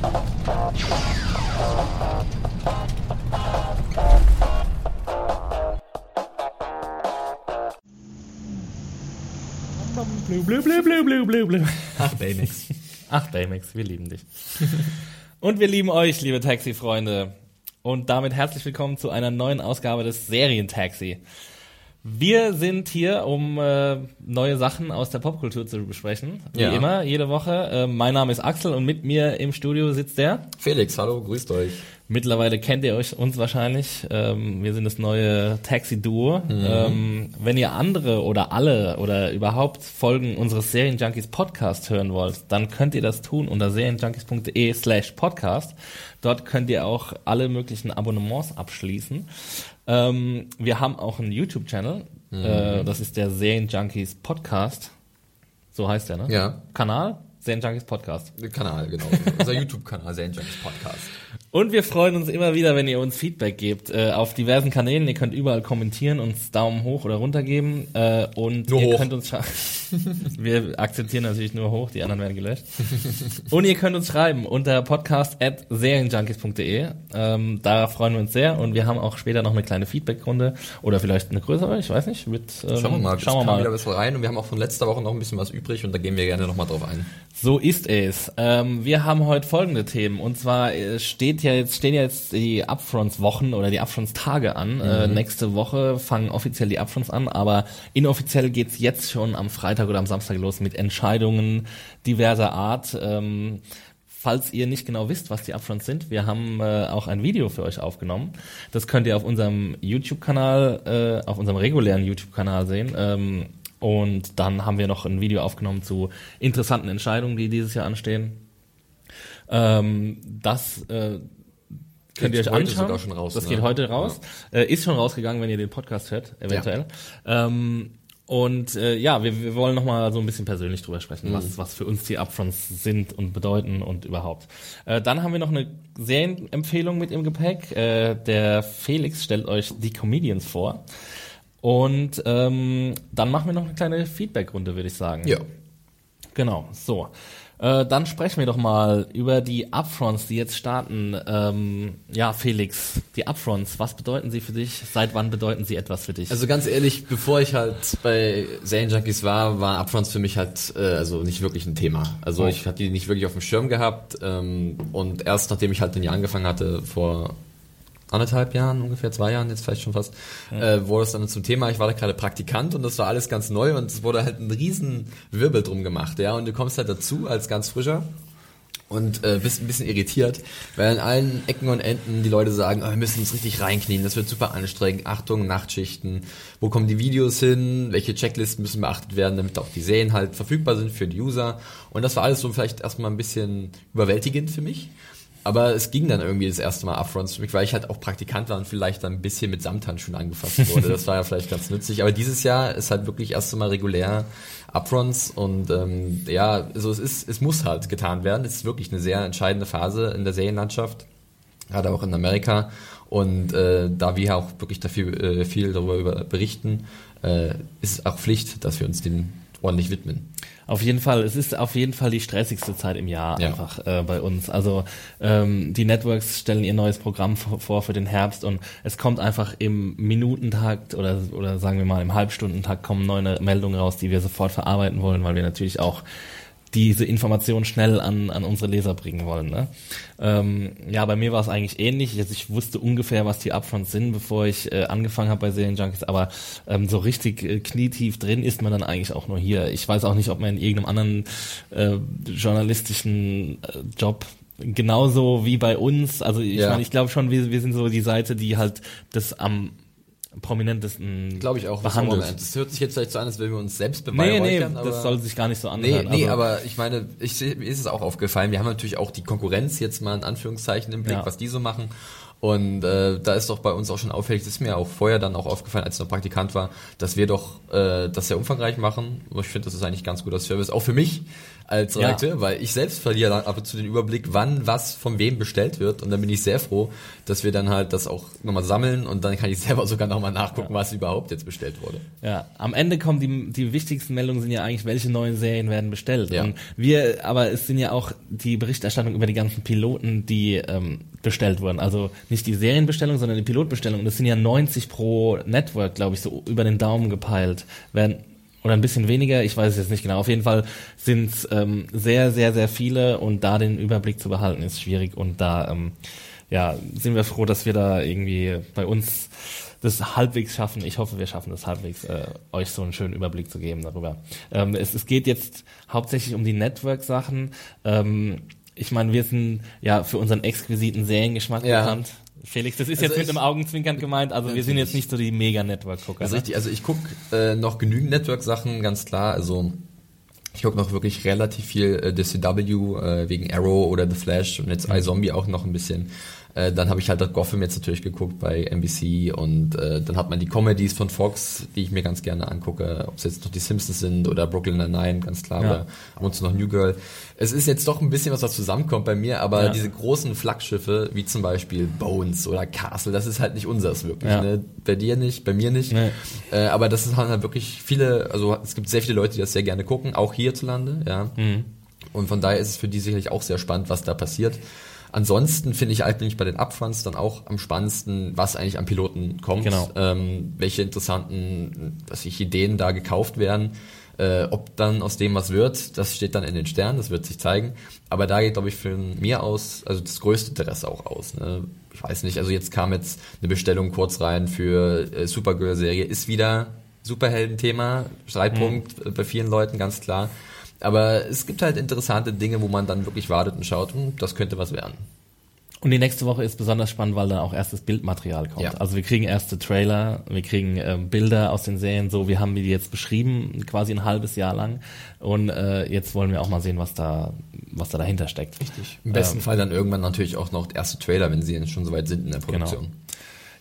Blue, blue, blue, blue, blue, blue, blue. Ach, Baymax. Ach, Baymax, wir lieben dich. Und wir lieben euch, liebe Taxi-Freunde. Und damit herzlich willkommen zu einer neuen Ausgabe des Serientaxi. Wir sind hier, um äh, neue Sachen aus der Popkultur zu besprechen. Wie Ja. immer, jede Woche. Äh, mein Name ist Axel und mit mir im Studio sitzt der. Felix, hallo, grüßt euch. Mittlerweile kennt ihr euch uns wahrscheinlich. Ähm, wir sind das neue Taxi-Duo. Ähm, wenn ihr andere oder alle oder überhaupt Folgen unseres Serienjunkies Podcast hören wollt, dann könnt ihr das tun unter serienjunkies.de slash podcast. Dort könnt ihr auch alle möglichen Abonnements abschließen. Ähm, wir haben auch einen YouTube-Channel. Äh, das ist der Serienjunkies Podcast. So heißt der, ne? Ja. Kanal? Serienjunkies Podcast. Kanal, genau. Unser YouTube-Kanal, Zen Junkies Podcast. Und wir freuen uns immer wieder, wenn ihr uns Feedback gebt äh, auf diversen Kanälen. Ihr könnt überall kommentieren, uns Daumen hoch oder runter geben. Äh, und Nur ihr hoch. könnt uns Wir akzeptieren natürlich nur hoch, die anderen werden gelöscht. und ihr könnt uns schreiben unter podcast at serienjunkies.de. Ähm, da freuen wir uns sehr. Und wir haben auch später noch eine kleine Feedbackrunde oder vielleicht eine größere, ich weiß nicht. Mit, ähm, Schauen wir mal, Schauen wir mal. wieder was rein und wir haben auch von letzter Woche noch ein bisschen was übrig und da gehen wir gerne nochmal drauf ein. So ist es. Ähm, wir haben heute folgende Themen. Und zwar äh, steht ja jetzt, stehen ja jetzt die Upfronts-Wochen oder die Upfronts-Tage an. Äh, nächste Woche fangen offiziell die Upfronts an, aber inoffiziell geht's jetzt schon am Freitag oder am Samstag los mit Entscheidungen diverser Art. Ähm, Falls ihr nicht genau wisst, was die Upfronts sind, wir haben äh, auch ein Video für euch aufgenommen. Das könnt ihr auf unserem YouTube-Kanal, äh, auf unserem regulären YouTube-Kanal sehen. Ähm, und dann haben wir noch ein Video aufgenommen zu interessanten Entscheidungen, die dieses Jahr anstehen. Ähm, das äh, könnt ihr euch anschauen. raus, das ne? geht heute raus. Äh, ist schon rausgegangen, wenn ihr den Podcast hört, eventuell. Ähm, und äh, ja, wir, wir wollen noch mal so ein bisschen persönlich drüber sprechen, Mhm. was, was für uns die Upfronts sind und bedeuten und überhaupt. Äh, dann haben wir noch eine Serienempfehlung mit im Gepäck. Äh, der Felix stellt euch die Comedians vor. Und ähm, dann machen wir noch eine kleine Feedbackrunde, würde ich sagen. Ja. Genau, so. Äh, dann sprechen wir doch mal über die Upfronts, die jetzt starten. Ähm, ja, Felix, die Upfronts, was bedeuten sie für dich? Seit wann bedeuten sie etwas für dich? Also ganz ehrlich, bevor ich halt bei Zen Junkies war, waren Upfronts für mich halt äh, also nicht wirklich ein Thema. Also Oh. ich hatte die nicht wirklich auf dem Schirm gehabt ähm, und erst nachdem ich halt ein Jahr angefangen hatte, vor anderthalb Jahren, ungefähr zwei Jahren, jetzt vielleicht schon fast, äh, wurde es dann zum Thema, ich war da gerade Praktikant und das war alles ganz neu und es wurde halt ein riesen Wirbel drum gemacht, ja, und du kommst halt dazu als ganz frischer und äh, bist ein bisschen irritiert, weil an allen Ecken und Enden die Leute sagen, oh, wir müssen uns richtig reinknien, das wird super anstrengend, Achtung, Nachtschichten, wo kommen die Videos hin, welche Checklisten müssen beachtet werden, damit auch die Serien halt verfügbar sind für die User? Und das war alles so vielleicht erstmal ein bisschen überwältigend für mich. Aber es ging dann irgendwie das erste Mal Upfronts für mich, weil ich halt auch Praktikant war und vielleicht dann ein bisschen mit Samthandschuhen angefasst wurde. Das war ja vielleicht ganz nützlich. Aber dieses Jahr ist halt wirklich erst Mal regulär Upfronts und ähm, ja, also es ist, es muss halt getan werden. Es ist wirklich eine sehr entscheidende Phase in der Serienlandschaft, gerade auch in Amerika. Und äh, da wir auch wirklich dafür äh, viel darüber über berichten, äh, ist auch Pflicht, dass wir uns dem ordentlich widmen. Auf jeden Fall, es ist auf jeden Fall die stressigste Zeit im Jahr Ja. einfach äh, bei uns. Also ähm, die Networks stellen ihr neues Programm vor für den Herbst und es kommt einfach im Minutentakt oder oder sagen wir mal im Halbstundentakt kommen neue Meldungen raus, die wir sofort verarbeiten wollen, weil wir natürlich auch diese Information schnell an, an unsere Leser bringen wollen. Ne? Ähm, ja, bei mir war es eigentlich ähnlich. Also ich wusste ungefähr, was die Upfronts sind, bevor ich äh, angefangen habe bei Serienjunkies, aber ähm, so richtig äh, knietief drin ist man dann eigentlich auch nur hier. Ich weiß auch nicht, ob man in irgendeinem anderen äh, journalistischen äh, Job genauso wie bei uns, also ich Ja. meine, ich glaube schon, wir, wir sind so die Seite, die halt das am prominentesten Glaube ich auch. behandelt. Das hört sich jetzt vielleicht so an, als würden wir uns selbst Nee, nee, beweihräuchern. aber das soll sich gar nicht so Nee, anhören. nee, also, aber ich meine, ich, mir ist es auch aufgefallen, wir haben natürlich auch die Konkurrenz jetzt mal in Anführungszeichen im Blick, Ja. was die so machen. Und äh, da ist doch bei uns auch schon auffällig, das ist mir auch vorher dann auch aufgefallen, als ich noch Praktikant war, dass wir doch äh, das sehr umfangreich machen. Aber ich finde, das ist eigentlich ganz guter Service, auch für mich als Ja. Redakteur, weil ich selbst verliere dann ab und zu den Überblick, wann was von wem bestellt wird. Und dann bin ich sehr froh, dass wir dann halt das auch nochmal sammeln und dann kann ich selber sogar nochmal nachgucken, was überhaupt jetzt bestellt wurde. Ja, am Ende kommen die, die wichtigsten Meldungen sind ja eigentlich, welche neuen Serien werden bestellt. Ja. Und wir, aber es sind ja auch die Berichterstattung über die ganzen Piloten, die ähm, bestellt wurden. Also nicht die Serienbestellung, sondern die Pilotbestellung. Und das sind ja 90 pro Network, glaube ich, so über den Daumen gepeilt. Werden oder ein bisschen weniger, ich weiß es jetzt nicht genau. Auf jeden Fall sind es ähm, sehr, sehr, sehr viele und da den Überblick zu behalten ist schwierig und da ähm, ja, sind wir froh, dass wir da irgendwie bei uns das halbwegs schaffen. Ich hoffe, wir schaffen das halbwegs, äh, euch so einen schönen Überblick zu geben darüber. Ähm, es, es geht jetzt hauptsächlich um die Network-Sachen. Ähm, ich meine, wir sind ja für unseren exquisiten Seriengeschmack Ja. bekannt. Felix, das ist Also jetzt mit einem Augenzwinkern gemeint. Also wir sind jetzt nicht so die Mega-Network-Gucker. Ist Ne? richtig. Also ich guck äh, noch genügend Network-Sachen, ganz klar. Also ich guck noch wirklich relativ viel äh, The CW äh, wegen Arrow oder The Flash und jetzt iZombie auch noch ein bisschen. Äh, dann habe ich halt Gotham jetzt natürlich geguckt bei NBC und äh, dann hat man die Comedies von Fox, die ich mir ganz gerne angucke, ob es jetzt noch die Simpsons sind oder Brooklyn Nine-Nine, ganz klar, Ja. oder ab und zu noch New Girl. Es ist jetzt doch ein bisschen was, was zusammenkommt bei mir, aber Ja. diese großen Flaggschiffe, wie zum Beispiel Bones oder Castle, das ist halt nicht unseres wirklich. Ja. Ne? Bei dir nicht, bei mir nicht. Nee. Äh, aber das ist halt wirklich viele, also es gibt sehr viele Leute, die das sehr gerne gucken, auch hierzulande, ja. Mhm. Und von daher ist es für die sicherlich auch sehr spannend, was da passiert. Ansonsten finde ich eigentlich bei den Upfronts dann auch am spannendsten, was eigentlich am Piloten kommt, Genau. ähm, welche interessanten, dass sich Ideen da gekauft werden. Äh, ob dann aus dem was wird, das steht dann in den Sternen, das wird sich zeigen. Aber da geht, glaube ich, für mir aus, also das größte Interesse auch aus. Ne? Ich weiß nicht, also jetzt kam jetzt eine Bestellung kurz rein für äh, Supergirl-Serie, ist wieder Superhelden-Thema, Streitpunkt äh, bei vielen Leuten, ganz klar. Aber es gibt halt interessante Dinge, wo man dann wirklich wartet und schaut, hm, das könnte was werden. Und die nächste Woche ist besonders spannend, weil da auch erstes Bildmaterial kommt. Ja. Also wir kriegen erste Trailer, wir kriegen ähm, Bilder aus den Serien, so wie haben wir die jetzt beschrieben, quasi ein halbes Jahr lang. Und äh, jetzt wollen wir auch mal sehen, was da, was da dahinter steckt. Richtig. Im besten Fall dann irgendwann natürlich auch noch erste Trailer, wenn sie jetzt schon soweit sind in der Produktion.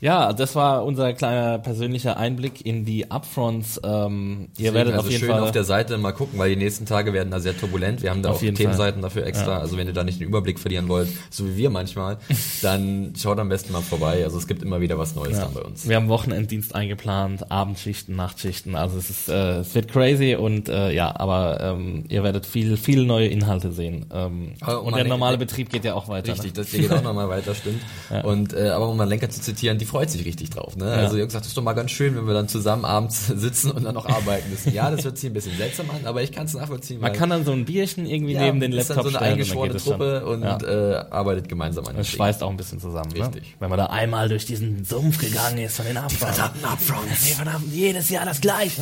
Ja, das war unser kleiner persönlicher Einblick in die Upfronts. Ähm, ihr Deswegen werdet also auf jeden schön Fall auf der Seite mal gucken, weil die nächsten Tage werden da sehr turbulent. Wir haben da Auf auch Themenseiten dafür extra. Ja. Also wenn ihr da nicht den Überblick verlieren wollt, so wie wir manchmal, dann schaut am besten mal vorbei. Also es gibt immer wieder was Neues Ja. dann bei uns. Wir haben Wochenenddienst eingeplant, Abendschichten, Nachtschichten. Also es ist, äh, es wird crazy und äh, ja, aber ähm, ihr werdet viel, viel neue Inhalte sehen. Ähm, um und der normale Betrieb geht ja auch weiter. Richtig, Ne? das geht auch nochmal weiter, stimmt. Und äh, aber um mal Lenker zu zitieren, die freut sich richtig drauf. Ne? Also Jungs sagt, das ist doch mal ganz schön, wenn wir dann zusammen abends sitzen und dann noch arbeiten müssen. Ja, das hört sich ein bisschen seltsam an, aber ich kann es nachvollziehen. Man kann dann so ein Bierchen irgendwie ja, neben den ist Laptop dann so eine stellen eingeschworene Truppe und. Ja. äh, arbeitet gemeinsam an Das schweißt auch ein bisschen zusammen, Richtig. Ne? Wenn man da einmal durch diesen Sumpf gegangen ist von den Upfronts. verdammten Upfronts. Die verdammten, jedes Jahr das Gleiche.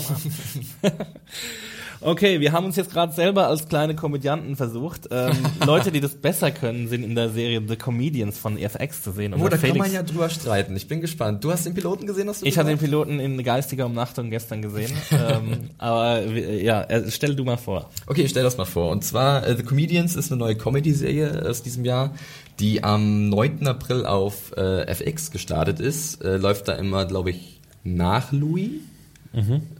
Okay, wir haben uns jetzt gerade selber als kleine Komödianten versucht. Ähm, Leute, die das besser können, sind in der Serie The Comedians von FX zu sehen. Oh, da der kann man ja drüber streiten. Ich bin gespannt. Du hast den Piloten gesehen, hast du ich hatte den? Piloten in geistiger Umnachtung gestern gesehen. ähm, aber ja, äh, stell du mal vor. Okay, ich stell das mal vor. Und zwar äh, The Comedians ist eine neue Comedy-Serie aus diesem Jahr, die am 9. April auf äh, FX gestartet ist. Äh, läuft da immer, glaube ich, nach Louis.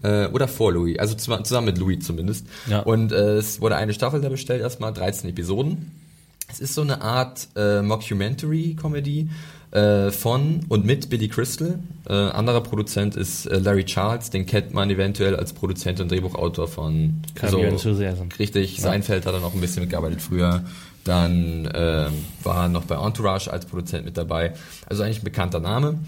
Äh, oder vor Louis, also zusammen mit Louis zumindest. Ja. Und äh, es wurde eine Staffel da bestellt, erstmal 13 Episoden. Es ist so eine Art äh, Mockumentary-Comedy äh, von und mit Billy Crystal. Äh, anderer Produzent ist äh, Larry Charles, den kennt man eventuell als Produzent und Drehbuchautor von Enthusiasm. Richtig, Seinfeld hat er noch ein bisschen mitgearbeitet früher. Dann ähm, war noch bei Entourage als Produzent mit dabei. Also eigentlich ein bekannter Name.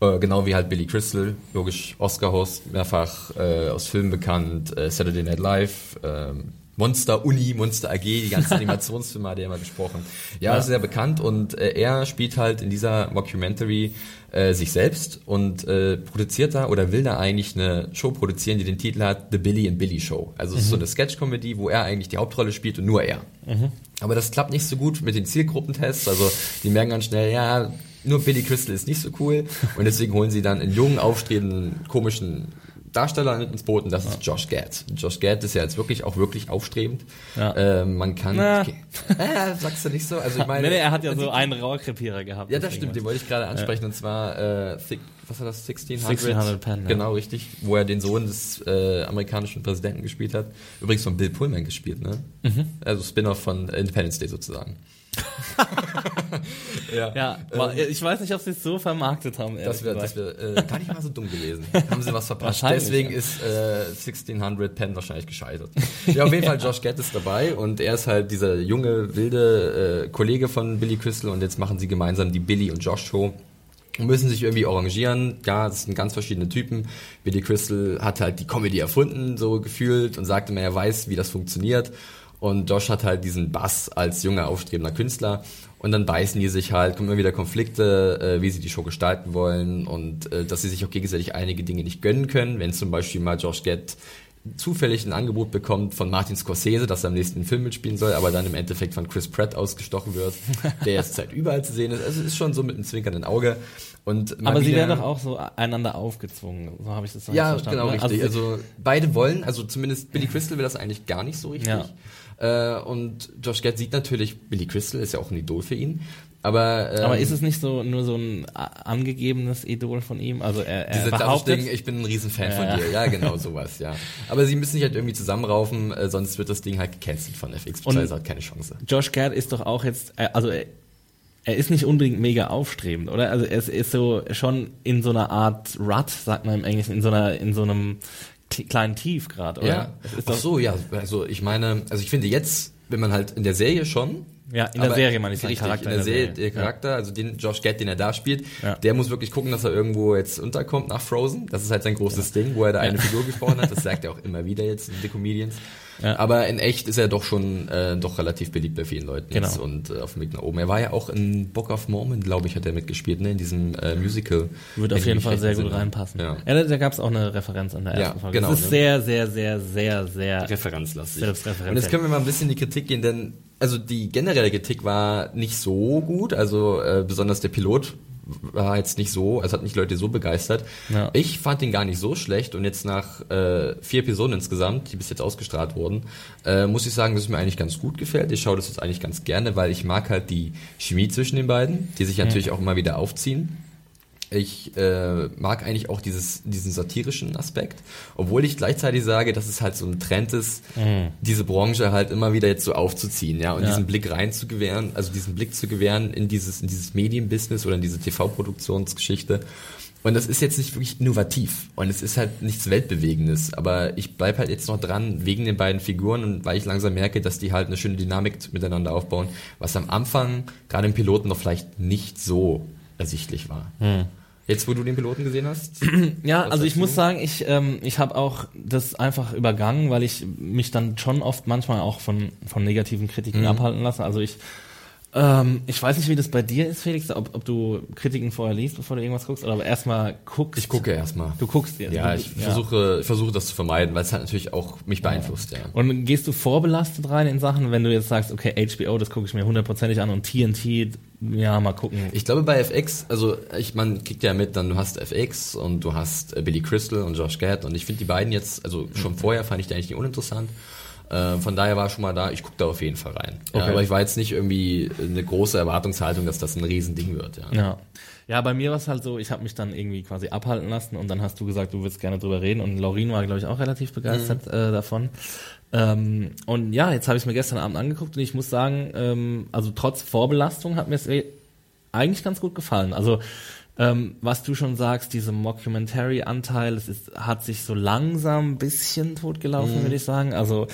Äh, genau wie halt Billy Crystal, logisch Oscar-Host, mehrfach äh, aus Filmen bekannt, äh, Saturday Night Live, ähm, Monster Uni, Monster AG, die ganzen Animationsfilme hat er immer gesprochen. Ja, ja. sehr bekannt und äh, er spielt halt in dieser Mockumentary äh, sich selbst und äh, produziert da oder will da eigentlich eine Show produzieren, die den Titel hat The Billy and Billy Show. Also es ist so mhm. eine Sketch-Comedy, wo er eigentlich die Hauptrolle spielt und nur er. Mhm. Aber das klappt nicht so gut mit den Zielgruppentests. Also die merken ganz schnell, ja, nur Billy Crystal ist nicht so cool und deswegen holen sie dann einen jungen, aufstrebenden, komischen Darsteller ins Boot und das ja. ist Josh Gad. Josh Gad ist ja jetzt wirklich auch wirklich aufstrebend. Ja. Äh, man kann. Na. Okay. Äh, sagst du nicht so? Also ich meine. nee, nee, er hat ja so einen Rauerkrepierer gehabt. Ja, das stimmt, den wollte ich gerade ansprechen. Ja. Und zwar äh, Thick, was war das? 1600? 1600 Pen. Genau, richtig. Wo er den Sohn des äh, amerikanischen Präsidenten gespielt hat. Übrigens von Bill Pullman gespielt, ne? Mhm. Also Spin-off von Independence Day sozusagen. ja, ja ähm, ich weiß nicht, ob sie es so vermarktet haben. Das wäre wär, äh, gar nicht mal so dumm gewesen. haben sie was verpasst. Deswegen ja. ist äh, 1600 Penn wahrscheinlich gescheitert. Ja, auf jeden Fall Josh Gad ist dabei und er ist halt dieser junge, wilde äh, Kollege von Billy Crystal und jetzt machen sie gemeinsam die Billy und Josh Show und müssen sich irgendwie arrangieren. Ja, das sind ganz verschiedene Typen. Billy Crystal hat halt die Comedy erfunden, so gefühlt und sagte mir, er weiß, wie das funktioniert. Und Josh hat halt diesen Bass als junger, aufstrebender Künstler. Und dann beißen die sich halt, kommen immer wieder Konflikte, äh, wie sie die Show gestalten wollen und äh, dass sie sich auch gegenseitig einige Dinge nicht gönnen können. Wenn zum Beispiel mal Josh Gett zufällig ein Angebot bekommt von Martin Scorsese, dass er am nächsten Film mitspielen soll, aber dann im Endeffekt von Chris Pratt ausgestochen wird, der jetzt halt überall zu sehen ist. Also es ist schon so mit einem zwinkernden Auge. Und aber sie werden doch auch so einander aufgezwungen, so habe ich das ja, verstanden. Ja, genau, richtig. Also, also, beide wollen, also zumindest Billy Crystal will das eigentlich gar nicht so richtig. Ja. Äh, und Josh Gad sieht natürlich, Billy Crystal ist ja auch ein Idol für ihn. Aber, ähm, aber ist es nicht so nur so ein angegebenes Idol von ihm? Also er, er diese behauptet, ich bin ein Riesenfan ja. von dir. Ja, genau sowas, ja. Aber sie müssen sich halt irgendwie zusammenraufen, äh, sonst wird das Ding halt gecancelt von FX. Und hat keine Chance. Josh Gad ist doch auch jetzt, äh, also er, er ist nicht unbedingt mega aufstrebend, oder? Also er ist, ist so schon in so einer Art Rut, sagt man im Englischen, in so einer, in so einem kleinen Tief gerade, oder? Ja. Ach so, ja. Also ich meine, also ich finde jetzt, wenn man halt in der Serie schon ja, in der Serie meine ich richtig, Charakter. In der, Serie, der Charakter, ja. also den Josh Gad, den er da spielt, ja. der muss wirklich gucken, dass er irgendwo jetzt unterkommt nach Frozen. Das ist halt sein großes ja. Ding, wo er da eine Figur gesprochen hat. Das sagt er auch immer wieder jetzt in The Comedians. Ja. Aber in echt ist er doch schon äh, doch relativ beliebt bei vielen Leuten genau. und äh, auf dem Weg nach oben. Er war ja auch in Book of Mormon, glaube ich, hat er mitgespielt, ne, in diesem äh, Musical. Würde auf jeden Fall sehr gut reinpassen. Ja, ja da gab es auch eine Referenz an der ersten ja, Folge. Genau, das ist ne? sehr, sehr, sehr, sehr, sehr referenzlastig. Und jetzt können wir mal ein bisschen in die Kritik gehen, denn also die generelle Kritik war nicht so gut, also äh, besonders der Pilot war jetzt nicht so, es hat nicht Leute so begeistert. Ja. Ich fand ihn gar nicht so schlecht und jetzt nach äh, vier Episoden insgesamt, die bis jetzt ausgestrahlt wurden, äh, muss ich sagen, dass es mir eigentlich ganz gut gefällt. Ich schaue das jetzt eigentlich ganz gerne, weil ich mag halt die Chemie zwischen den beiden, die sich natürlich ja. auch immer wieder aufziehen. Ich äh, mag eigentlich auch dieses, diesen satirischen Aspekt, obwohl ich gleichzeitig sage, dass es halt so ein Trend ist, mhm. diese Branche halt immer wieder jetzt so aufzuziehen, ja, und ja. diesen Blick rein zu gewähren, also diesen Blick zu gewähren in dieses, in dieses Medienbusiness oder in diese TV-Produktionsgeschichte. Und das ist jetzt nicht wirklich innovativ und es ist halt nichts Weltbewegendes, aber ich bleib halt jetzt noch dran wegen den beiden Figuren und weil ich langsam merke, dass die halt eine schöne Dynamik miteinander aufbauen, was am Anfang gerade im Piloten noch vielleicht nicht so ersichtlich war. Hm. Jetzt, wo du den Piloten gesehen hast? ja, also ich du? muss sagen, ich, ähm, ich habe auch das einfach übergangen, weil ich mich dann schon oft manchmal auch von, von negativen Kritiken mhm. abhalten lasse. Also ich ähm, ich weiß nicht, wie das bei dir ist, Felix, ob, ob du Kritiken vorher liest, bevor du irgendwas guckst, oder aber erstmal guckst. Ich gucke erstmal. Du guckst jetzt. Ja, ich ja. versuche, ich versuche das zu vermeiden, weil es halt natürlich auch mich beeinflusst, ja. ja. Und gehst du vorbelastet rein in Sachen, wenn du jetzt sagst, okay, HBO, das gucke ich mir hundertprozentig an und TNT, ja, mal gucken. Ich glaube bei FX, also ich man kriegt ja mit, dann du hast FX und du hast äh, Billy Crystal und Josh Gad und ich finde die beiden jetzt, also schon mhm. vorher fand ich die eigentlich nicht uninteressant. Äh, von daher war schon mal da, ich gucke da auf jeden Fall rein. Okay. Ja, aber ich war jetzt nicht irgendwie eine große Erwartungshaltung, dass das ein Riesending wird. Ja. ja. Ja, bei mir war es halt so, ich habe mich dann irgendwie quasi abhalten lassen und dann hast du gesagt, du würdest gerne drüber reden und Laurin war, glaube ich, auch relativ begeistert mhm. äh, davon. Ähm, und ja, jetzt habe ich es mir gestern Abend angeguckt und ich muss sagen, ähm, also trotz Vorbelastung hat mir es eh eigentlich ganz gut gefallen. Also ähm, was du schon sagst, diese Mockumentary-Anteil, es ist, hat sich so langsam ein bisschen totgelaufen, mhm. würde ich sagen. Also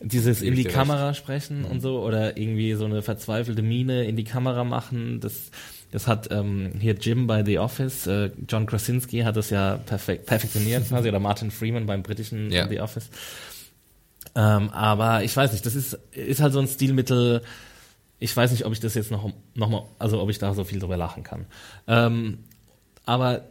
dieses in die Kamera recht. sprechen mhm. und so oder irgendwie so eine verzweifelte Miene in die Kamera machen, das das hat ähm, hier Jim bei The Office, äh, John Krasinski hat das ja perfekt perfektioniert quasi oder Martin Freeman beim britischen ja. The Office. Ähm, aber ich weiß nicht, das ist, ist halt so ein Stilmittel, ich weiß nicht, ob ich das jetzt noch, noch mal, also ob ich da so viel drüber lachen kann. Ähm, aber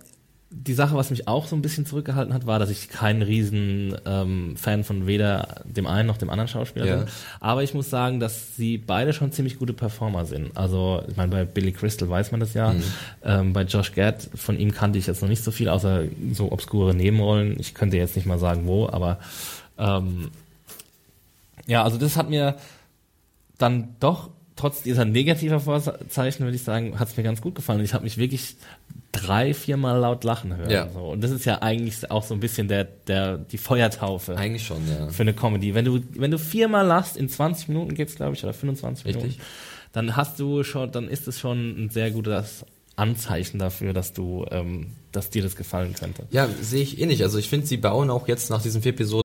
die Sache, was mich auch so ein bisschen zurückgehalten hat, war, dass ich kein riesen ähm, Fan von weder dem einen noch dem anderen Schauspieler Ja. bin. Aber ich muss sagen, dass sie beide schon ziemlich gute Performer sind. Also, ich meine, bei Billy Crystal weiß man das ja. Mhm. Ähm, bei Josh Gad, von ihm kannte ich jetzt noch nicht so viel, außer so obskure Nebenrollen. Ich könnte jetzt nicht mal sagen, wo, aber ähm, ja, also das hat mir dann doch, trotz dieser negativer Vorzeichen, würde ich sagen, hat es mir ganz gut gefallen. Und ich habe mich wirklich drei, viermal laut lachen hören. Ja. So. Und das ist ja eigentlich auch so ein bisschen der, der, die Feuertaufe Eigentlich schon, ja. für eine Comedy. Wenn du, wenn du viermal lachst, in 20 Minuten geht's, glaube ich, oder 25 Richtig. Minuten, dann hast du schon, dann ist es schon ein sehr gutes Anzeichen dafür, dass du, ähm, dass dir das gefallen könnte. Ja, sehe ich eh nicht. Also ich finde, sie bauen auch jetzt nach diesen vier Episoden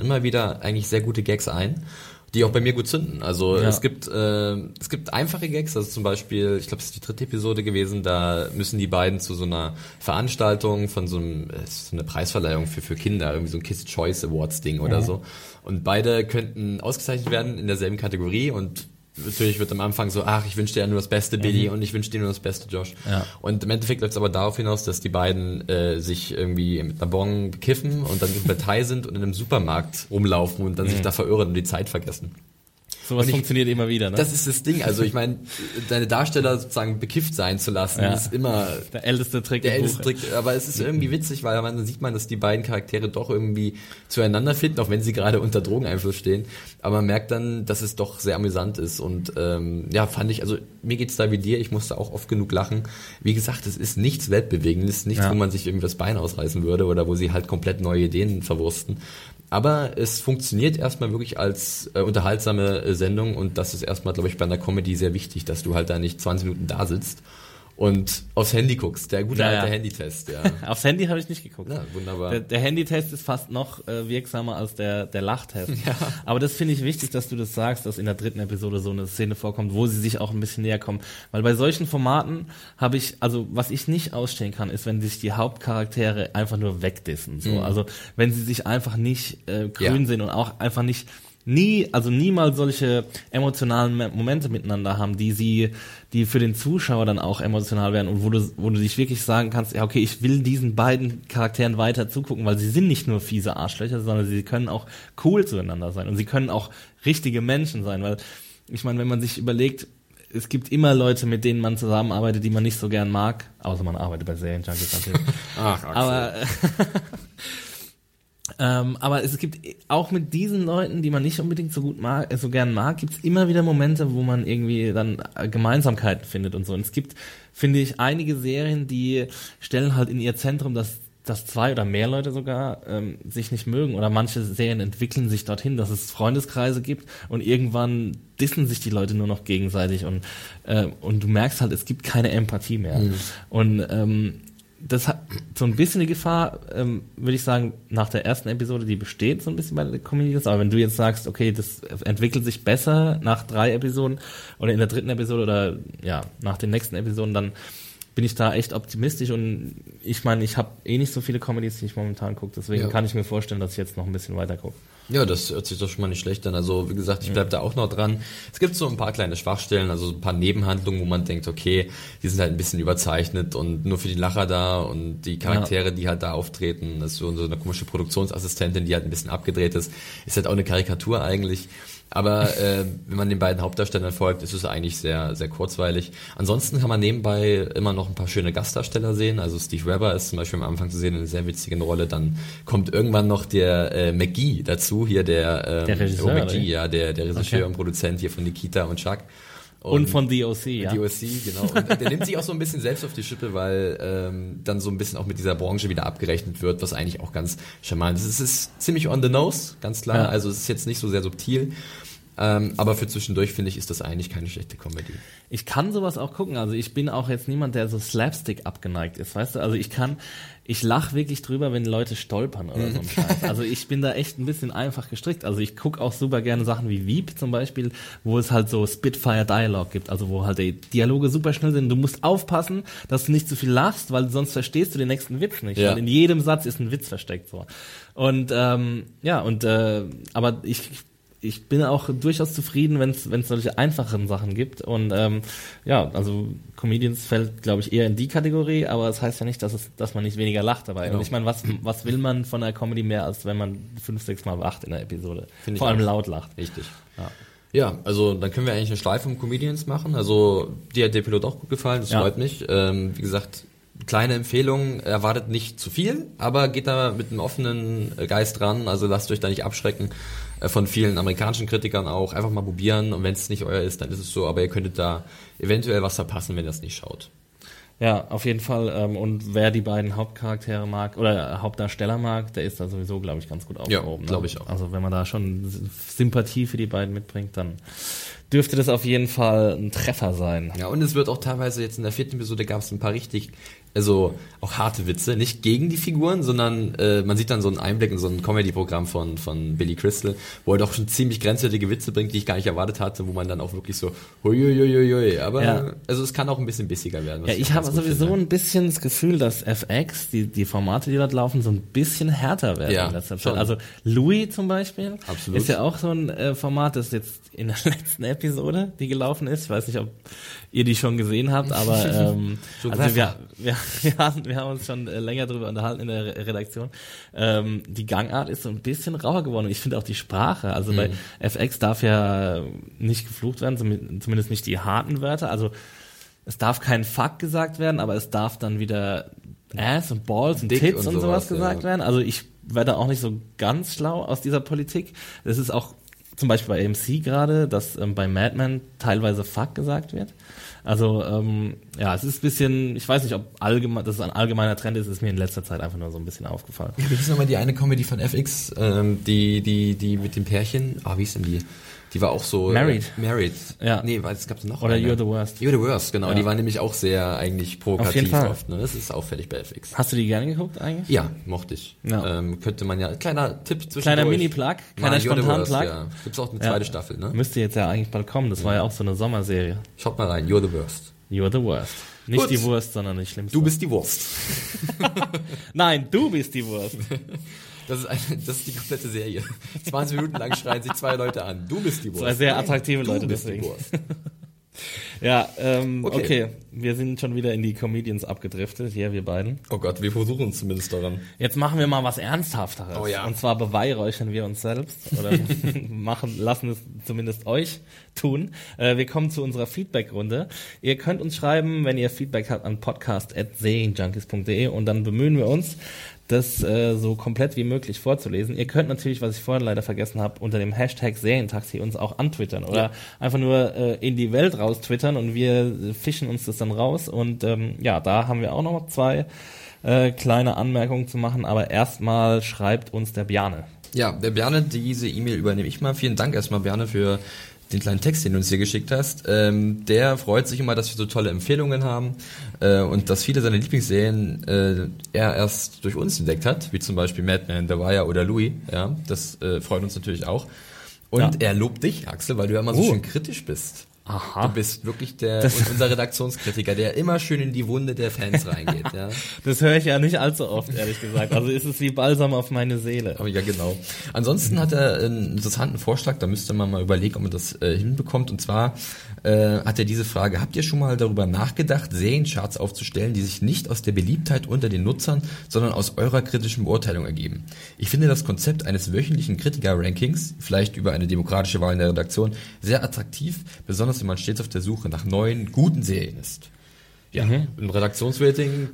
Immer wieder eigentlich sehr gute Gags ein, die auch bei mir gut zünden. Also Ja. es gibt äh, es gibt einfache Gags, also zum Beispiel, ich glaube, es ist die dritte Episode gewesen, da müssen die beiden zu so einer Veranstaltung von so einem äh, so eine Preisverleihung für für Kinder, irgendwie so ein Kids Choice Awards Ding oder so. Und beide könnten ausgezeichnet werden in derselben Kategorie und Natürlich wird am Anfang so, ach, ich wünsche dir ja nur das Beste, Billy, und ich wünsche dir nur das Beste, Josh. Ja. Und im Endeffekt läuft es aber darauf hinaus, dass die beiden äh, sich irgendwie mit einer Bon bekiffen und dann in Partei sind und in einem Supermarkt rumlaufen und dann sich da verirren und die Zeit vergessen. Sowas ich- funktioniert immer wieder, ne? Das ist das Ding. Also ich meine, deine Darsteller sozusagen bekifft sein zu lassen, Ja. ist immer der älteste Trick der älteste Buch. Trick. Aber es ist irgendwie witzig, weil man sieht man, dass die beiden Charaktere doch irgendwie zueinander finden, auch wenn sie gerade unter Drogeneinfluss stehen. Aber man merkt dann, dass es doch sehr amüsant ist. Und ähm, ja, fand ich, also mir geht's da wie dir, ich musste auch oft genug lachen. Wie gesagt, es ist nichts Weltbewegendes, nichts, Ja. wo man sich irgendwie das Bein ausreißen würde oder wo sie halt komplett neue Ideen verwursten. Aber es funktioniert erstmal wirklich als äh, unterhaltsame äh, Sendung und das ist erstmal, glaube ich, bei einer Comedy sehr wichtig, dass du halt da nicht 20 Minuten da sitzt und aufs Handy guckst. Der gute Ja, alte ja. Handytest, ja. Aufs Handy habe ich nicht geguckt. Ja, wunderbar. Der, der Handytest ist fast noch äh, wirksamer als der, der Lachtest. Aber das finde ich wichtig, dass du das sagst, dass in der dritten Episode so eine Szene vorkommt, wo sie sich auch ein bisschen näher kommen. Weil bei solchen Formaten habe ich, also was ich nicht ausstehen kann, ist, wenn sich die Hauptcharaktere einfach nur wegdissen. So. Also wenn sie sich einfach nicht äh, grün Mhm. Ja. sind und auch einfach nicht nie, also niemals solche emotionalen Me- Momente miteinander haben, die sie, die für den Zuschauer dann auch emotional werden und wo du, wo du dich wirklich sagen kannst, ja okay, ich will diesen beiden Charakteren weiter zugucken, weil sie sind nicht nur fiese Arschlöcher, sondern sie können auch cool zueinander sein und sie können auch richtige Menschen sein, weil ich meine, wenn man sich überlegt, es gibt immer Leute, mit denen man zusammenarbeitet, die man nicht so gern mag, außer man arbeitet bei Serienjunkies natürlich. Ach, Axel. Aber, ähm, aber es gibt auch mit diesen Leuten, die man nicht unbedingt so gut mag, äh, so gern mag, gibt es immer wieder Momente, wo man irgendwie dann äh, Gemeinsamkeiten findet und so. Und es gibt, finde ich, einige Serien, die stellen halt in ihr Zentrum, dass dass zwei oder mehr Leute sogar ähm, sich nicht mögen. Oder manche Serien entwickeln sich dorthin, dass es Freundeskreise gibt und irgendwann dissen sich die Leute nur noch gegenseitig. Und äh, und du merkst halt, es gibt keine Empathie mehr. Und ähm, das hat so ein bisschen die Gefahr, ähm, würde ich sagen, nach der ersten Episode, die besteht so ein bisschen bei der Comedians, aber wenn du jetzt sagst, okay, das entwickelt sich besser nach drei Episoden oder in der dritten Episode oder ja, nach den nächsten Episoden, dann bin ich da echt optimistisch und ich meine, ich habe eh nicht so viele Comedies, die ich momentan gucke, deswegen Ja. kann ich mir vorstellen, dass ich jetzt noch ein bisschen weiter gucke. Ja, das hört sich doch schon mal nicht schlecht an. Also, wie gesagt, ich bleib da auch noch dran. Es gibt so ein paar kleine Schwachstellen, also ein paar Nebenhandlungen, wo man denkt, okay, die sind halt ein bisschen überzeichnet und nur für die Lacher da und die Charaktere, die halt da auftreten, das ist so eine komische Produktionsassistentin, die halt ein bisschen abgedreht ist, ist halt auch eine Karikatur eigentlich. Aber äh, wenn man den beiden Hauptdarstellern folgt, ist es eigentlich sehr, sehr kurzweilig. Ansonsten kann man nebenbei immer noch ein paar schöne Gastdarsteller sehen. Also Steve Webber ist zum Beispiel am Anfang zu sehen in einer sehr witzigen Rolle. Dann kommt irgendwann noch der äh, McGee dazu, hier der, ähm, Der Regisseur, McGee, ja, der, der Regisseur Okay. und Produzent hier von Nikita und Chuck. Und, von The OC, ja. Die OC, genau. Und der nimmt sich auch so ein bisschen selbst auf die Schippe, weil ähm, dann so ein bisschen auch mit dieser Branche wieder abgerechnet wird, was eigentlich auch ganz charmant ist. Es ist ziemlich on the nose, ganz klar. Ja. Also es ist jetzt nicht so sehr subtil. Ähm, aber für zwischendurch finde ich, ist das eigentlich keine schlechte Comedy. Ich kann sowas auch gucken. Also ich bin auch jetzt niemand, der so Slapstick abgeneigt ist, weißt du? Also ich kann, ich lach wirklich drüber, wenn Leute stolpern oder so ein Scheiß. Also ich bin da echt ein bisschen einfach gestrickt. Also ich guck auch super gerne Sachen wie Wieb zum Beispiel, wo es halt so Spitfire Dialog gibt, also wo halt die Dialoge super schnell sind. Du musst aufpassen, dass du nicht zu viel lachst, weil sonst verstehst du den nächsten Witz nicht. Ja. Weil in jedem Satz ist ein Witz versteckt so. Und ähm, ja, und äh, aber ich ich bin auch durchaus zufrieden, wenn es solche einfachen Sachen gibt. Und ähm, ja, also Comedians fällt, glaube ich, eher in die Kategorie, aber das heißt ja nicht, dass es, dass man nicht weniger lacht dabei. Genau. Und ich meine, was, was will man von einer Comedy mehr, als wenn man fünf, sechs Mal lacht in der Episode? Finde ich Vor allem auch. laut lacht. Richtig. Ja. Ja, also dann können wir eigentlich eine Schleife um Comedians machen. Also dir hat der Pilot auch gut gefallen, das Ja. freut mich. Ähm, wie gesagt, kleine Empfehlung, erwartet nicht zu viel, aber geht da mit einem offenen äh, Geist ran. Also lasst euch da nicht abschrecken von vielen amerikanischen Kritikern auch. Einfach mal probieren und wenn es nicht euer ist, dann ist es so. Aber ihr könntet da eventuell was verpassen, wenn ihr das nicht schaut. Ja, auf jeden Fall. Ähm, und wer die beiden Hauptcharaktere mag oder Hauptdarsteller mag, der ist da sowieso, glaube ich, ganz gut aufgehoben. glaub ne? ich auch. Also wenn man da schon Sympathie für die beiden mitbringt, dann dürfte das auf jeden Fall ein Treffer sein. Ja, und es wird auch teilweise jetzt in der vierten Episode gab es ein paar richtig, also auch harte Witze, nicht gegen die Figuren, sondern äh, man sieht dann so einen Einblick in so ein Comedy-Programm von, von Billy Crystal, wo er doch schon ziemlich grenzwertige Witze bringt, die ich gar nicht erwartet hatte, wo man dann auch wirklich so, huiuiuiui, aber Ja. also es kann auch ein bisschen bissiger werden. Ja, ich auch habe sowieso finde. ein bisschen das Gefühl, dass FX, die, die Formate, die dort laufen, so ein bisschen härter werden Ja, in letzter Zeit. schon. Also Louis zum Beispiel Absolut. ist ja auch so ein äh, Format, das jetzt in der letzten Episode, die gelaufen ist, ich weiß nicht, ob ihr die schon gesehen habt, aber ähm, So also wir, wir, wir, haben, wir haben uns schon äh, länger darüber unterhalten in der Re- Redaktion. Ähm, die Gangart ist so ein bisschen rauer geworden. Und ich finde auch die Sprache, also bei FX darf ja nicht geflucht werden, zum- zumindest nicht die harten Wörter. Also es darf kein Fuck gesagt werden, aber es darf dann wieder Ass und Balls und Dick Tits und, und sowas, sowas, gesagt ja. werden. Also ich werde auch nicht so ganz schlau aus dieser Politik. Es ist auch zum Beispiel bei AMC gerade, dass ähm, bei Mad Men teilweise Fuck gesagt wird. Also ähm, ja, es ist ein bisschen, ich weiß nicht, ob allgemein, das ein allgemeiner Trend ist, ist mir in letzter Zeit einfach nur so ein bisschen aufgefallen. Wie hieß nochmal die eine Comedy von FX, ähm, die, die, die mit dem Pärchen, ah, wie ist denn die? Die war auch so... Married. Äh, married. Ja. Nee, weil es gab noch Oder eine. You're the Worst. You're the Worst, genau. Ja. Die war nämlich auch sehr eigentlich provokativ Auf jeden Fall. oft. Ne? Das ist auffällig bei FX. Hast du die gerne geguckt eigentlich? Ja, mochte ich. Ja. Ähm, könnte man ja, kleiner Tipp zwischen Kleiner Mini-Plug, kleiner Spontan-Plug. Ja. Gibt's auch eine zweite Staffel, ne? Müsste jetzt ja eigentlich bald kommen. Das war ja auch so eine Sommerserie. Schaut mal rein, You're the Worst. You're the worst. Nicht Gut. die Wurst, sondern die schlimmste. Du bist die Wurst. Nein, du bist die Wurst. Das ist, eine, das ist die komplette Serie. 20 Minuten lang schreien sich zwei Leute an. Du bist die Wurst. Zwei sehr attraktive du Leute bist deswegen. Ja, ähm, okay. Okay. Wir sind schon wieder in die Comedians abgedriftet, hier wir beiden. Oh Gott, wir versuchen uns zumindest daran. Jetzt machen wir mal was Ernsthafteres. Oh ja. Und zwar beweihräuchern wir uns selbst oder machen, lassen es zumindest euch tun. Äh, wir kommen zu unserer Feedback-Runde. Ihr könnt uns schreiben, wenn ihr Feedback habt an podcast.serienjunkies.de und dann bemühen wir uns, das äh, so komplett wie möglich vorzulesen. Ihr könnt natürlich, was ich vorhin leider vergessen habe, unter dem Hashtag Serientaxi uns auch antwittern oder Ja. einfach nur äh, in die Welt raus twittern und wir fischen uns das dann raus. Und ähm, ja, da haben wir auch noch zwei äh, kleine Anmerkungen zu machen, aber erstmal schreibt uns der Bjane. Ja, der Bjarne, diese E-Mail übernehme ich mal. Vielen Dank erstmal, Bjarne, für den kleinen Text, den du uns hier geschickt hast. Ähm, der freut sich immer, dass wir so tolle Empfehlungen haben äh, und dass viele seiner Lieblingsserien äh, er erst durch uns entdeckt hat, wie zum Beispiel Mad Men, The Wire oder Louis. Ja, das äh, freut uns natürlich auch. Und Ja. er lobt dich, Axel, weil du ja immer so Oh. schön kritisch bist. Aha. Du bist wirklich der unser Redaktionskritiker, der immer schön in die Wunde der Fans reingeht. Ja. Das höre ich ja nicht allzu oft, ehrlich gesagt. Also ist es wie Balsam auf meine Seele. Aber ja, genau. Ansonsten hat er einen interessanten Vorschlag, da müsste man mal überlegen, ob man das äh, hinbekommt. Und zwar äh, hat er diese Frage, habt ihr schon mal darüber nachgedacht, Seriencharts aufzustellen, die sich nicht aus der Beliebtheit unter den Nutzern, sondern aus eurer kritischen Beurteilung ergeben? Ich finde das Konzept eines wöchentlichen Kritiker-Rankings, vielleicht über eine demokratische Wahl in der Redaktion, sehr attraktiv, besonders wenn man stets auf der Suche nach neuen, guten Serien ist. Ja, Mhm. ein Redaktionsrating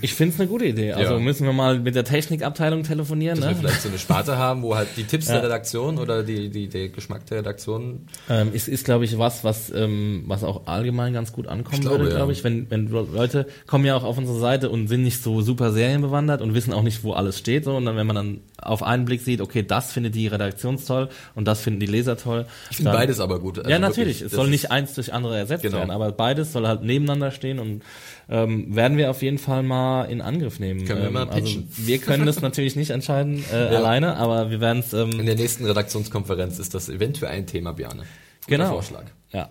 Ich finde es eine gute Idee. Also Ja. müssen wir mal mit der Technikabteilung telefonieren. Dass Ne? wir vielleicht so eine Sparte haben, wo halt die Tipps Ja. der Redaktion oder die, die, der Geschmack der Redaktion Ähm, ist, ist glaube ich, was, was, ähm, was auch allgemein ganz gut ankommen glaube, würde, ja. glaube ich. Wenn, wenn Leute kommen ja auch auf unsere Seite und sind nicht so super serienbewandert und wissen auch nicht, wo alles steht. So. Und dann, wenn man dann auf einen Blick sieht, okay, das findet die Redaktion toll und das finden die Leser toll. Ich finde beides aber gut. Also ja, natürlich. wirklich, es soll nicht eins durch andere ersetzt Genau. werden, aber beides soll halt nebeneinander stehen und ähm, werden wir auf jeden Fall mal in Angriff nehmen. Können wir ähm, mal pitchen. Also, wir können das natürlich nicht entscheiden äh, Ja. alleine, aber wir werden es ähm, In der nächsten Redaktionskonferenz ist das eventuell ein Thema, Bjarne. Guter genau. Vorschlag. Ja,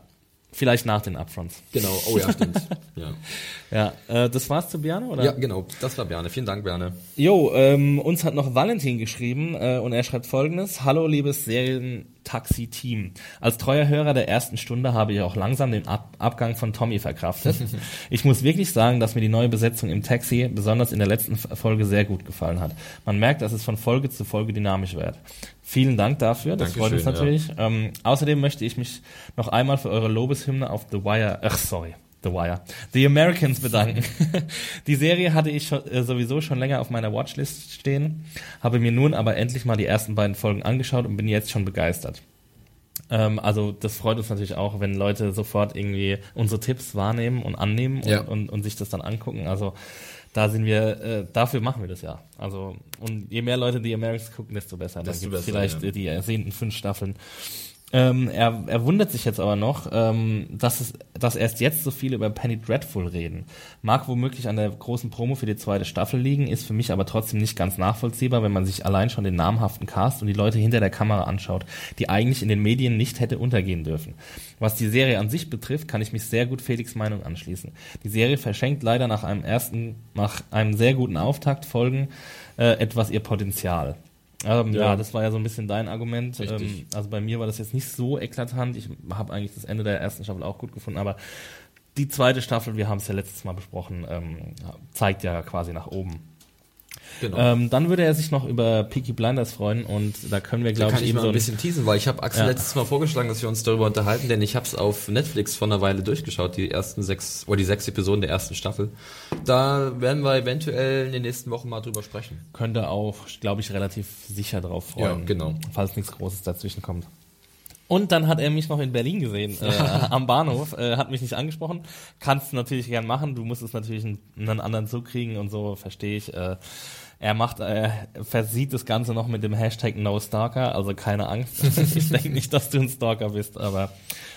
vielleicht nach den Upfronts. Genau, oh ja, stimmt. ja. Ja, äh, das war's zu Björn, oder? ja, genau, das war Bjarne. Vielen Dank, Bjarne. Jo, ähm, uns hat noch Valentin geschrieben äh, und er schreibt folgendes. Hallo liebes Serientaxi-Team. Als treuer Hörer der ersten Stunde habe ich auch langsam den Ab Abgang von Tommy verkraftet. ich muss wirklich sagen, dass mir die neue Besetzung im Taxi besonders in der letzten Folge sehr gut gefallen hat. Man merkt, dass es von Folge zu Folge dynamisch wird. Vielen Dank dafür, das freut uns Dankeschön, natürlich. Ähm, außerdem möchte ich mich noch einmal für eure Lobeshymne auf The Wire, ach sorry, The Wire, The Americans bedanken. die Serie hatte ich schon, äh, sowieso schon länger auf meiner Watchlist stehen, habe mir nun aber endlich mal die ersten beiden Folgen angeschaut und bin jetzt schon begeistert. Ähm, also das freut uns natürlich auch, wenn Leute sofort irgendwie unsere Tipps wahrnehmen und annehmen und, Ja. und, und sich das dann angucken. Also da sind wir, äh, dafür machen wir das ja. Also und je mehr Leute die Americans gucken, desto besser. Dann Desto gibt's besser, vielleicht ja. die ersehnten fünf Staffeln. Ähm, er, er wundert sich jetzt aber noch, ähm, dass, es, dass erst jetzt so viele über Penny Dreadful reden. Mag womöglich an der großen Promo für die zweite Staffel liegen, ist für mich aber trotzdem nicht ganz nachvollziehbar, wenn man sich allein schon den namhaften Cast und die Leute hinter der Kamera anschaut, die eigentlich in den Medien nicht hätte untergehen dürfen. Was die Serie an sich betrifft, kann ich mich sehr gut Felix Meinung anschließen. Die Serie verschenkt leider nach einem ersten, nach einem sehr guten Auftakt Folgen äh, etwas ihr Potenzial. Ähm, ja. Ja. das war ja so ein bisschen dein Argument. Ähm, also bei mir war das jetzt nicht so eklatant. Ich habe eigentlich das Ende der ersten Staffel auch gut gefunden, aber die zweite Staffel, wir haben es ja letztes Mal besprochen, ähm, zeigt ja quasi nach oben. Genau. Ähm, dann würde er sich noch über Peaky Blinders freuen und da können wir, glaube ich, ich eben mal so ein bisschen teasen, weil ich habe Axel Ja. letztes Mal vorgeschlagen, dass wir uns darüber unterhalten, denn ich habe es auf Netflix vor einer Weile durchgeschaut, die ersten sechs oder die sechs Episoden der ersten Staffel. Da werden wir eventuell in den nächsten Wochen mal drüber sprechen. könnte auch, glaube ich, relativ sicher drauf freuen. Ja, genau. Falls nichts Großes dazwischen kommt. Und dann hat er mich noch in Berlin gesehen, äh, am Bahnhof, äh, hat mich nicht angesprochen. Kannst natürlich gern machen, du musst es natürlich einen, einen anderen Zug kriegen und so, verstehe ich. Äh, er macht, äh, versieht das Ganze noch mit dem Hashtag NoStalker, also keine Angst. ich denke nicht, dass du ein Stalker bist, aber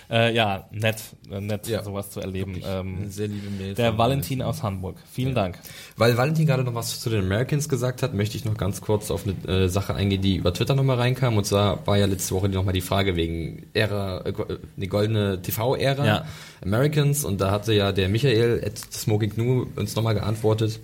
äh, ja, nett, äh, nett Ja, sowas zu erleben. Ähm, sehr liebe Mail. der Valentin aus Hamburg. Vielen Dank. Weil Valentin gerade noch was zu den Americans gesagt hat, möchte ich noch ganz kurz auf eine äh, Sache eingehen, die über Twitter nochmal reinkam. Und zwar war ja letzte Woche nochmal die Frage wegen Ära, äh, die goldene TV-Ära Ja. Americans. Und da hatte ja der Michael at Smoking Gnu uns nochmal geantwortet.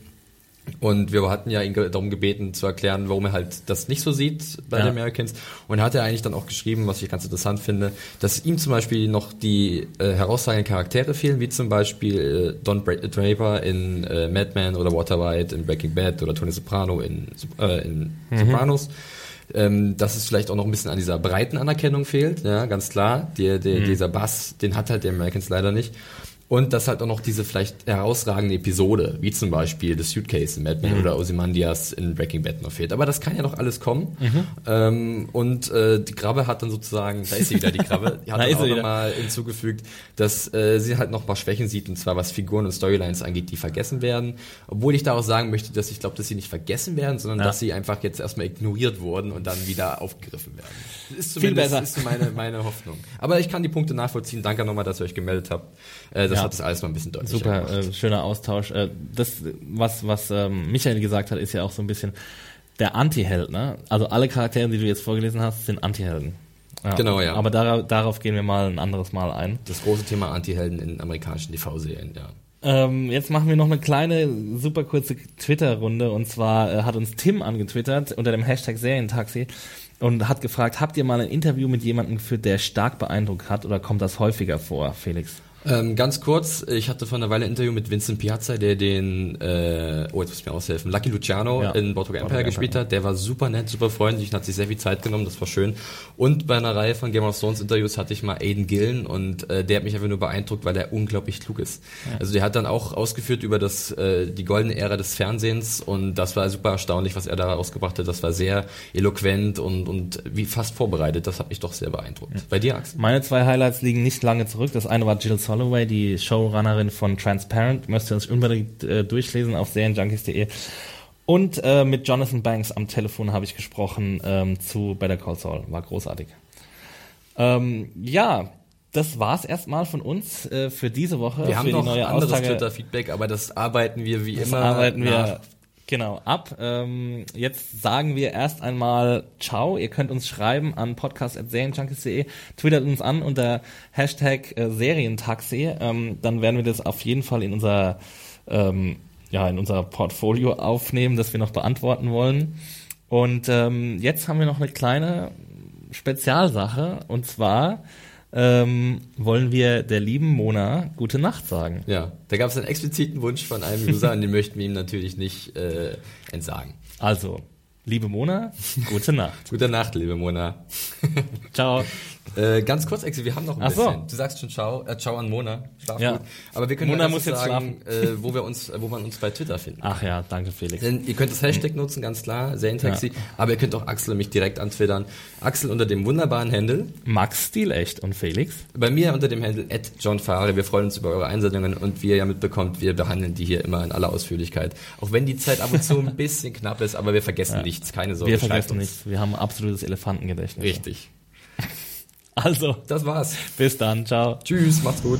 Und wir hatten ja ihn darum gebeten zu erklären, warum er halt das nicht so sieht bei Ja. den Americans. Und er hat er eigentlich dann auch geschrieben, was ich ganz interessant finde, dass ihm zum Beispiel noch die äh, herausragenden Charaktere fehlen, wie zum Beispiel äh, Don Bra Draper in äh, Mad Men oder Walter White in Breaking Bad oder Tony Soprano in, äh, in Sopranos. Ähm, dass es vielleicht auch noch ein bisschen an dieser breiten Anerkennung fehlt, ja, ganz klar. Der, der, Dieser Bass, den hat halt der Americans leider nicht. Und dass halt auch noch diese vielleicht herausragende Episode, wie zum Beispiel The Suitcase in Mad Men oder Ozymandias in Breaking Bad noch fehlt. Aber das kann ja noch alles kommen. Ähm, und äh, die Krabbe hat dann sozusagen, da ist sie wieder, die Krabbe, die hat Da dann auch nochmal hinzugefügt, dass äh, sie halt noch mal Schwächen sieht, und zwar was Figuren und Storylines angeht, die vergessen werden. Obwohl ich da auch sagen möchte, dass ich glaube, dass sie nicht vergessen werden, sondern Ja. dass sie einfach jetzt erstmal ignoriert wurden und dann wieder aufgegriffen werden. Das ist Viel besser. ist so meine, meine Hoffnung. Aber ich kann die Punkte nachvollziehen. Danke nochmal, dass ihr euch gemeldet habt. Äh, das Ja. hat das alles mal ein bisschen deutlicher Super, gemacht. äh, schöner Austausch. Äh, das, was, was ähm, Michael gesagt hat, ist ja auch so ein bisschen der Anti-Held, ne? Also alle Charaktere, die du jetzt vorgelesen hast, sind Anti-Helden. Genau, ja. Aber darauf, darauf gehen wir mal ein anderes Mal ein. Das große Thema Anti-Helden in amerikanischen TV-Serien, ja. Ähm, jetzt machen wir noch eine kleine, super kurze Twitter-Runde. Und zwar äh, hat uns Tim angetwittert unter dem Hashtag Serientaxi und hat gefragt, habt ihr mal ein Interview mit jemandem geführt, der stark beeindruckt hat oder kommt das häufiger vor, Felix? Ähm, ganz kurz, ich hatte vor einer Weile ein Interview mit Vincent Piazza, der den, äh, oh, jetzt muss ich mir aushelfen, Lucky Luciano Ja. in Boardwalk Empire Boardwalk gespielt Empire. hat. Der war super nett, super freundlich und hat sich sehr viel Zeit genommen, das war schön. Und bei einer Reihe von Game of Thrones Interviews hatte ich mal Aiden Gillen und äh, der hat mich einfach nur beeindruckt, weil er unglaublich klug ist. Also der hat dann auch ausgeführt über das, äh, die goldene Ära des Fernsehens und das war super erstaunlich, was er da rausgebracht hat. Das war sehr eloquent und, und wie fast vorbereitet. Das hat mich doch sehr beeindruckt. Bei dir, Axel? Meine zwei Highlights liegen nicht lange zurück. Das eine war Jill Soloway, die Showrunnerin von Transparent. Müsst ihr uns unbedingt äh, durchlesen auf serienjunkies.de. Und äh, mit Jonathan Banks am Telefon habe ich gesprochen ähm, zu Better Call Saul. War großartig. Ähm, ja, das war's erstmal von uns äh, für diese Woche. Wir haben noch neue anderes. Twitter-Feedback, aber das arbeiten wir wie Das immer. arbeiten wir nach. Genau ab. Ähm, jetzt sagen wir erst einmal Ciao. Ihr könnt uns schreiben an podcast.serienjunkies.de, twittert uns an unter Hashtag äh, Serientaxi. Ähm, dann werden wir das auf jeden Fall in unser ähm, ja in unser Portfolio aufnehmen, das wir noch beantworten wollen. Und ähm, jetzt haben wir noch eine kleine Spezialsache und zwar ähm, wollen wir der lieben Mona gute Nacht sagen. Ja, da gab es einen expliziten Wunsch von einem User und den möchten wir ihm natürlich nicht äh, entsagen. Also, liebe Mona, gute Nacht. Gute Nacht, liebe Mona. Ciao. Äh, ganz kurz, Axel, wir haben noch ein Ach so. bisschen. Du sagst schon Ciao, äh, Ciao an Mona. Schlaf Ja. gut. Aber wir können Mona muss jetzt sagen, äh, wo wir uns, wo man uns bei Twitter finden. Ach ja, danke Felix. Denn ihr könnt das Hashtag nutzen, ganz klar, Serientaxi, Ja. aber ihr könnt auch Axel mich direkt antwittern. Axel unter dem wunderbaren Handle, Max Stilecht und Felix. bei mir unter dem Handle @johnfahre. Wir freuen uns über eure Einsendungen und wie ihr ja mitbekommt, wir behandeln die hier immer in aller Ausführlichkeit. Auch wenn die Zeit ab und zu ein bisschen knapp ist, aber wir vergessen nichts, keine Sorge. Wir vergessen nichts. Wir haben absolutes Elefantengedächtnis. Richtig. Also, Das war's. bis dann. Ciao. Tschüss, macht's gut.